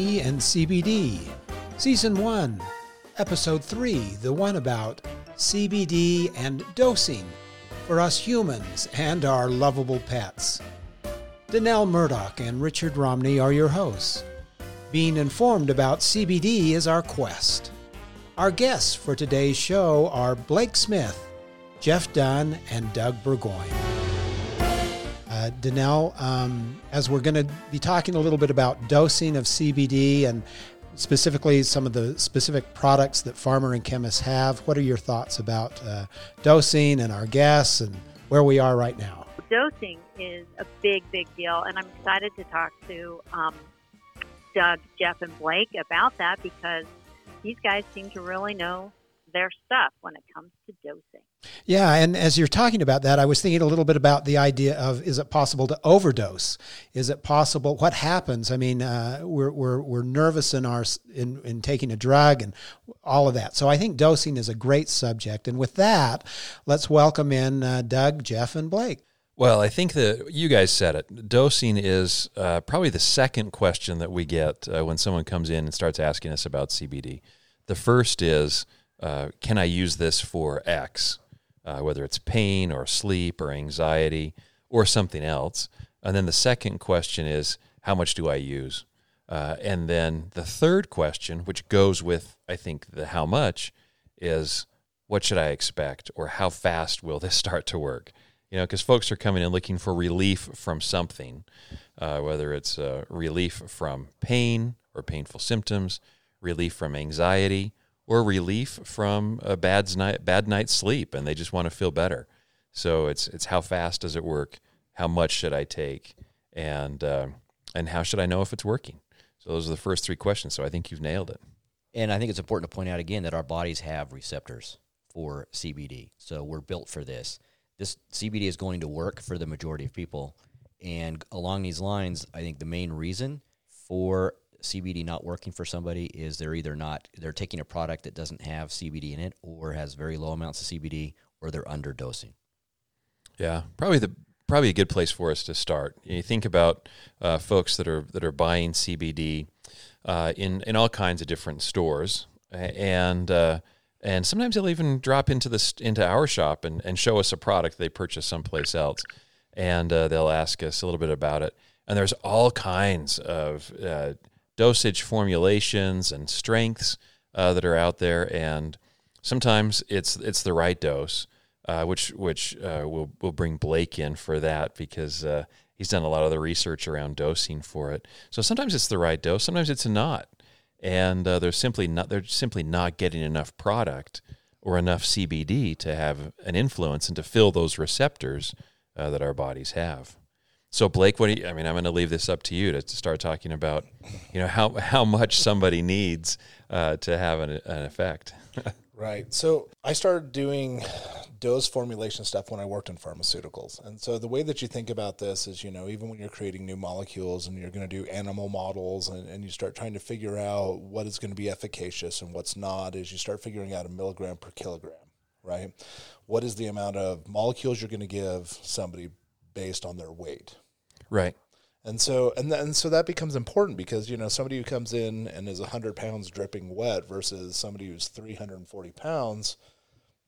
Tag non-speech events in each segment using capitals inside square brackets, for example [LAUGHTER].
And CBD, Season 1, Episode 3, the one about CBD and dosing for us humans and our lovable pets. Danelle Murdoch and Richard Romney are your hosts. Being informed about CBD is our quest. Our guests for today's show are Blake Smith, Jeff Dunn, and Doug Burgoyne. Uh, Danelle, um, as we're going to be talking a little bit about dosing of CBD and specifically some of the specific products that farmer and chemists have, what are your thoughts about uh, dosing and our guests and where we are right now? Dosing is a big, big deal, and I'm excited to talk to um, Doug, Jeff, and Blake about that because these guys seem to really know their stuff when it comes to dosing. Yeah, and as you're talking about that, I was thinking a little bit about the idea of is it possible to overdose? Is it possible? What happens? I mean, uh, we're, we're, we're nervous in our in, in taking a drug and all of that. So I think dosing is a great subject. And with that, let's welcome in uh, Doug, Jeff, and Blake. Well, I think that you guys said it. Dosing is uh, probably the second question that we get uh, when someone comes in and starts asking us about CBD. The first is, uh, can I use this for X? uh, whether it's pain or sleep or anxiety or something else. And then the second question is, how much do I use? Uh, and then the third question, which goes with, I think, the how much, is what should I expect or how fast will this [LAUGHS] start to work? You know, because folks are coming in looking for relief from something, uh, whether it's uh, relief from pain or painful symptoms, relief from anxiety, or relief from a bad night bad night's sleep and they just want to feel better. So it's it's how fast does it work? How much should I take? And uh, and how should I know if it's working? So those are the first three questions. So I think you've nailed it. And I think it's important to point out again that our bodies have receptors for CBD. So we're built for this. This CBD is going to work for the majority of people. And along these lines, I think the main reason for CBD not working for somebody is they're either not they're taking a product that doesn't have CBD in it or has very low amounts of CBD or they're underdosing. Yeah, probably the probably a good place for us to start. You think about uh, folks that are that are buying CBD uh, in in all kinds of different stores, and uh, and sometimes they'll even drop into this into our shop and, and show us a product they purchased someplace else, and uh, they'll ask us a little bit about it. And there's all kinds of uh, dosage formulations and strengths uh, that are out there, and sometimes it's it's the right dose, uh, which which uh, will we'll bring Blake in for that because uh, he's done a lot of the research around dosing for it. So sometimes it's the right dose, sometimes it's not, and uh, they're simply not they're simply not getting enough product or enough CBD to have an influence and to fill those receptors uh, that our bodies have. So Blake, what do you, I mean, I'm going to leave this up to you to, start talking about, you know, how how much somebody needs uh, to have an, an effect. [LAUGHS] right. So I started doing dose formulation stuff when I worked in pharmaceuticals, and so the way that you think about this is, you know, even when you're creating new molecules and you're going to do animal models, and, and you start trying to figure out what is going to be efficacious and what's not, is you start figuring out a milligram per kilogram, right? What is the amount of molecules you're going to give somebody based on their weight. Right. And so and then so that becomes important because you know somebody who comes in and is hundred pounds dripping wet versus somebody who's three hundred and forty pounds,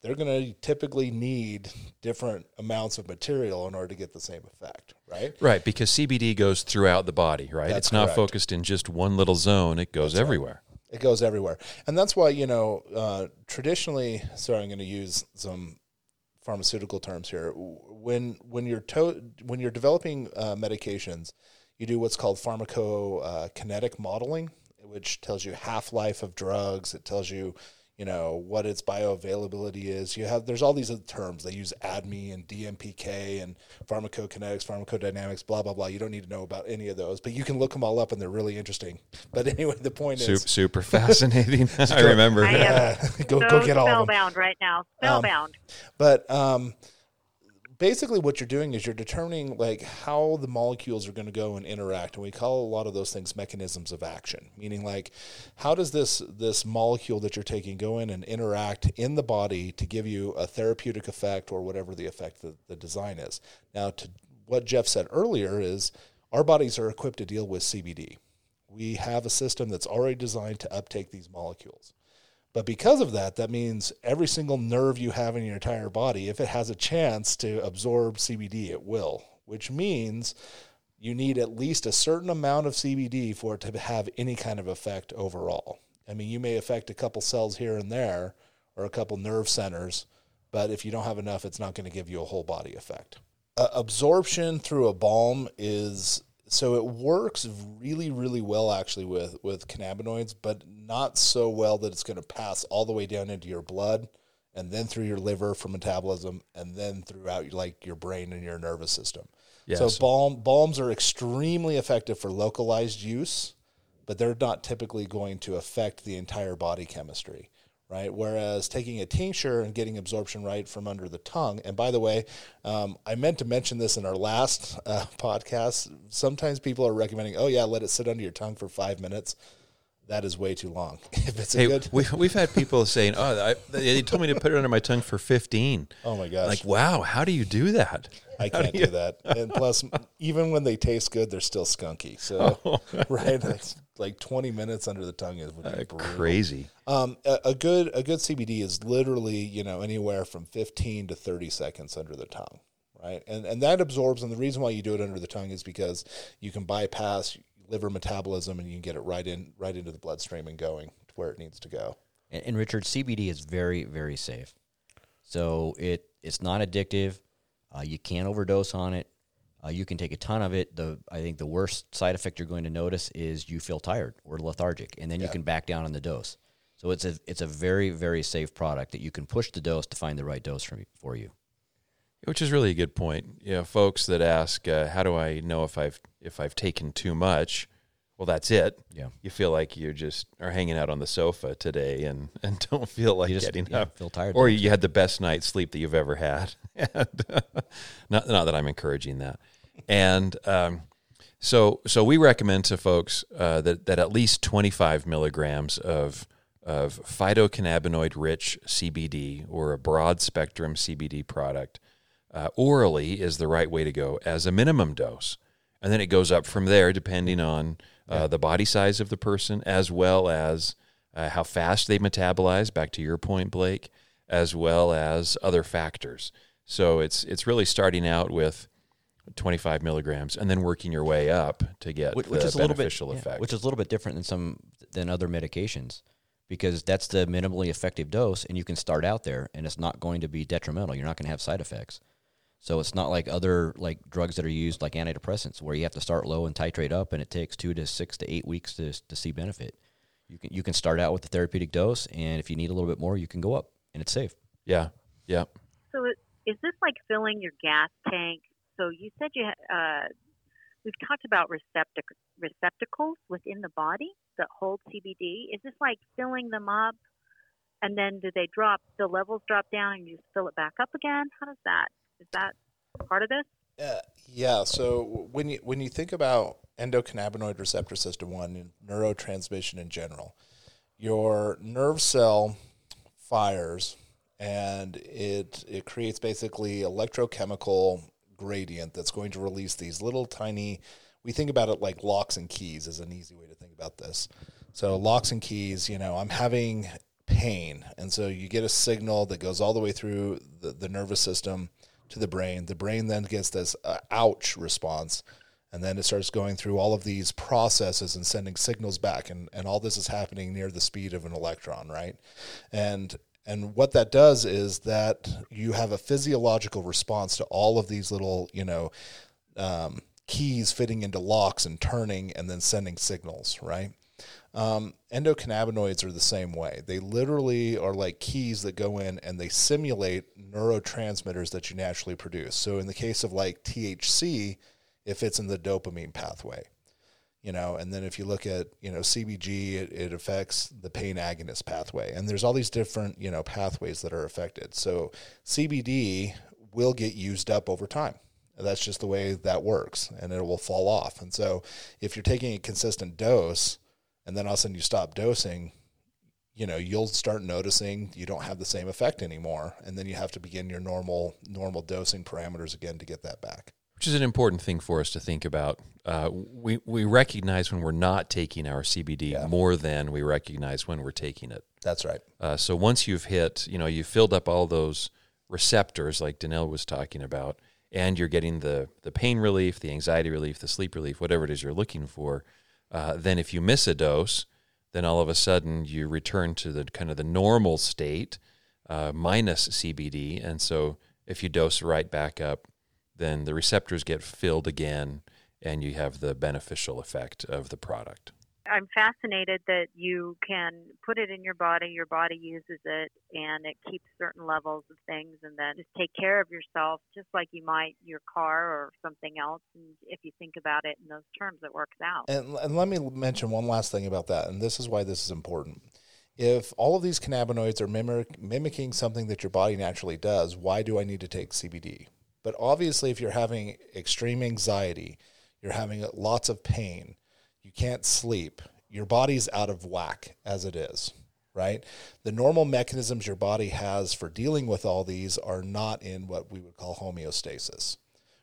they're going to typically need different amounts of material in order to get the same effect, right? Right, because CBD goes throughout the body, right? That's it's not correct. focused in just one little zone; it goes that's everywhere. Right. It goes everywhere, and that's why you know uh, traditionally. Sorry, I'm going to use some pharmaceutical terms here. When when you're to, when you're developing uh, medications, you do what's called pharmacokinetic modeling, which tells you half life of drugs. It tells you you know what its bioavailability is. You have there's all these other terms. They use ADME and DMPK and pharmacokinetics, pharmacodynamics, blah blah blah. You don't need to know about any of those, but you can look them all up and they're really interesting. [LAUGHS] But anyway, the point super, is super fascinating. [LAUGHS] I remember. I am [LAUGHS] go so go get all spellbound right now. Um, spellbound. Um, but um, basically what you're doing is you're determining like how the molecules are going to go and interact and we call a lot of those things mechanisms of action. Meaning like how does this this molecule that you're taking go in and interact in the body to give you a therapeutic effect or whatever the effect the, the design is? Now to what jeff said earlier is our bodies are equipped to deal with cbd We have a system that's already designed to uptake these molecules. But because of that, that means every single nerve you have in your entire body, if it has a chance to absorb CBD, it will, which means you need at least a certain amount of CBD for it to have any kind of effect overall. I mean, you may affect a couple cells here and there or a couple nerve centers, but if you don't have enough, it's not going to give you a whole body effect. Uh, absorption through a balm is so it works really really well actually with with cannabinoids but not so well that it's going to pass all the way down into your blood and then through your liver for metabolism and then throughout like your brain and your nervous system Yes. so balm balms are extremely effective for localized use but they're not typically going to affect the entire body chemistry right? Whereas taking a tincture and getting absorption right from under the tongue. And by the way, um, I meant to mention this in our last uh, [LAUGHS] podcast. Sometimes people are recommending, oh yeah, let it sit under your tongue for five minutes. That is way too long. [LAUGHS] if it's a Hey, good, [LAUGHS] we, we've had people saying, "Oh, I, they told me to put it under my tongue for 15." oh my gosh, Like, wow, how do you do that? I can't do that. And plus, [LAUGHS] even when they taste good, they're still skunky. So, right, like, like twenty minutes under the tongue is would be brutal. Crazy. Um, a, a good a good CBD is literally you know anywhere from fifteen to thirty seconds under the tongue, right? And and that absorbs. And the reason why you do it under the tongue is because you can bypass liver metabolism and you can get it right in right into the bloodstream and going to where it needs to go. And, and Richard, CBD is very, very safe. So it it's not addictive. Uh, you can't overdose on it. Uh, you can take a ton of it. The I think the worst side effect you're going to notice is you feel tired or lethargic, and then you can back down on the dose. So it's a it's a very very safe product that you can push the dose to find the right dose for, for you. Which is really a good point. You know, folks that ask, uh, "How do I know if I've if I've taken too much?" Well, that's it. Yeah. You feel like you just are hanging out on the sofa today and, [LAUGHS] and don't feel like You just getting yeah, up. feel tired. or you had the best night's sleep that you've ever had. [LAUGHS] and, [LAUGHS] not not that I'm encouraging that. And um, so so we recommend to folks uh, that that at least 25 milligrams of of phytocannabinoid rich CBD or a broad spectrum CBD product uh, orally is the right way to go as a minimum dose, and then it goes up from there depending on uh, the body size of the person as well as uh, how fast they metabolize. Back to your point, Blake, as well as other factors. So it's it's really starting out with 25 milligrams and then working your way up to get which, the which is a little bit beneficial yeah, effect. which is a little bit different than some than other medications because that's the minimally effective dose and you can start out there and it's not going to be detrimental you're not going to have side effects so it's not like other like drugs that are used like antidepressants where you have to start low and titrate up and it takes 2 to 6 to 8 weeks to to see benefit you can you can start out with the therapeutic dose and if you need a little bit more you can go up and it's safe yeah, yeah. So is it- is this like filling your gas tank? So you said you uh, we've talked about receptac- receptacles within the body that hold CBD. Is this like filling them up, and then do they drop? The levels drop down, and you just fill it back up again. How does that? Is that part of this? Yeah, yeah. So when you when you think about endocannabinoid receptor system one and neurotransmission in general, your nerve cell fires and it it creates basically electrochemical gradient that's going to release these little tiny we think about it like locks and keys is an easy way to think about this. So locks and keys, you know, I'm having pain. And so you get a signal that goes all the way through the, the nervous system to the brain. The brain then gets this uh, ouch response. And then it starts going through all of these processes and sending signals back. And, and all this is happening near the speed of an electron, right? And and what that does is that you have a physiological response to all of these little, you know, um, keys fitting into locks and turning and then sending signals, right? Um, endocannabinoids are the same way. They literally are like keys that go in and they simulate neurotransmitters that you naturally produce. So in the case of like THC, it fits in the dopamine pathway, you know, and then if you look at, you know, CBG, it, it affects the pain agonist pathway. And there's all these different, you know, pathways that are affected. So CBD will get used up over time. That's just the way that works, and it will fall off. And so, if you're taking a consistent dose, and then all of a sudden you stop dosing, you know you'll start noticing you don't have the same effect anymore, and then you have to begin your normal normal dosing parameters again to get that back. which is an important thing for us to think about. Uh, we we recognize when we're not taking our CBD Yeah. more than we recognize when we're taking it. That's right. Uh, so once you've hit, you know, you've filled up all those receptors like Danelle was talking about, and you're getting the the pain relief, the anxiety relief, the sleep relief, whatever it is you're looking for. Uh, then if you miss a dose, then all of a sudden you return to the kind of the normal state uh, minus CBD, and so if you dose right back up, then the receptors get filled again, and you have the beneficial effect of the product. I'm fascinated that you can put it in your body, your body uses it, and it keeps certain levels of things, and then just take care of yourself just like you might your car or something else. And if you think about it in those terms, it works out. And, and let me mention one last thing about that, and this is why this is important. If all of these cannabinoids are mimic, mimicking something that your body naturally does, why do I need to take CBD? But obviously, if you're having extreme anxiety, you're having lots of pain, you can't sleep, your body's out of whack as it is, right? The normal mechanisms your body has for dealing with all these are not in what we would call homeostasis.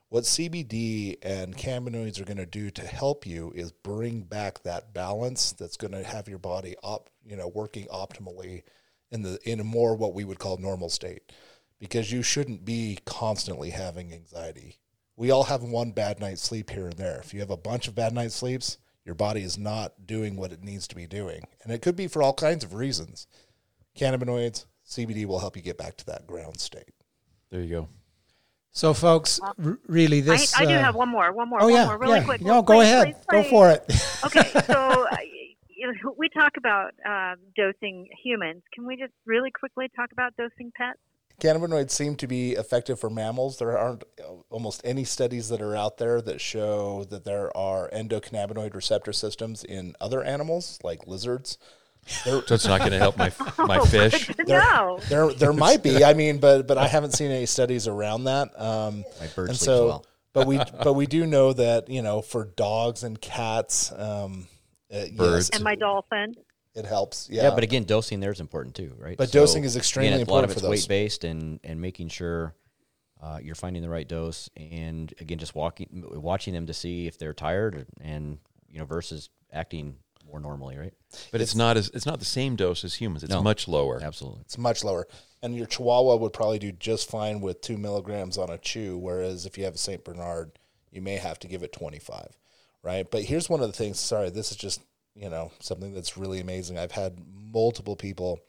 What CBD and cannabinoids are going to do to help you is bring back that balance that's going to have your body op, you know, working optimally in the in a more what we would call normal state. Because you shouldn't be constantly having anxiety. We all have one bad night's sleep here and there. If you have a bunch of bad night sleeps, your body is not doing what it needs to be doing. And it could be for all kinds of reasons. Cannabinoids, CBD will help you get back to that ground state. There you go. So, folks, r- really, this. I, I do uh, have one more, one more, Oh one yeah, more, really yeah. quick. No, Well, go please, ahead. please, Go for it. [LAUGHS] okay, so uh, you know, we talk about uh, dosing humans. Can we just really quickly talk about dosing pets? Cannabinoids seem to be effective for mammals. There aren't almost any studies that are out there that show that there are endocannabinoid receptor systems in other animals, like lizards. There, So it's not going to help my [LAUGHS] my Oh, fish. good to there, know. there, there might be. I mean, but but I haven't seen any studies around that. Um, My bird and sleeps so, well. but we but we do know that you know for dogs and cats, um, uh, yes, Birds. And my dolphin. It helps. Yeah, Yeah, but again, dosing there is important too, right? But dosing is extremely again, a lot of important it's for those. weight based and and making sure uh, you're finding the right dose, and again, just walking, watching them to see if they're tired, and you know, versus acting more normally, right? But it's, not as it's not the same dose as humans. It's No. much lower. Absolutely. It's much lower. And your Chihuahua would probably do just fine with two milligrams on a chew, whereas if you have a St. Bernard, you may have to give it 25, right? But here's one of the things sorry, this is just, you know, something that's really amazing. I've had multiple people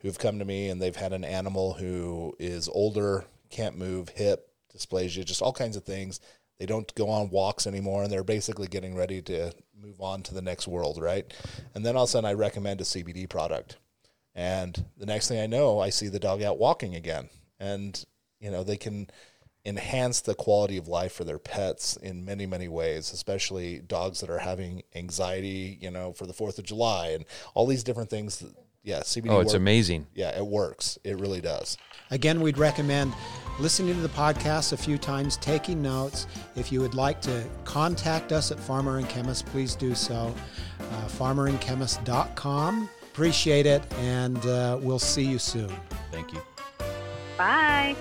who've come to me and they've had an animal who is older, can't move, hip, dysplasia, just all kinds of things. They don't go on walks anymore, and they're basically getting ready to move on to the next world, right? And then all of a sudden, I recommend a CBD product. And the next thing I know, I see the dog out walking again. And, you know, they can enhance the quality of life for their pets in many, many ways, especially dogs that are having anxiety, you know, for the 4th of July and all these different things. That, yeah, CBD Oh, it's work- amazing. Yeah, it works. It really does. Again, we'd recommend listening to the podcast a few times, taking notes. If you would like to contact us at Farmer and Chemist, please do so. Uh, farmerandchemist.com. Appreciate it, and uh, we'll see you soon. Thank you. Bye.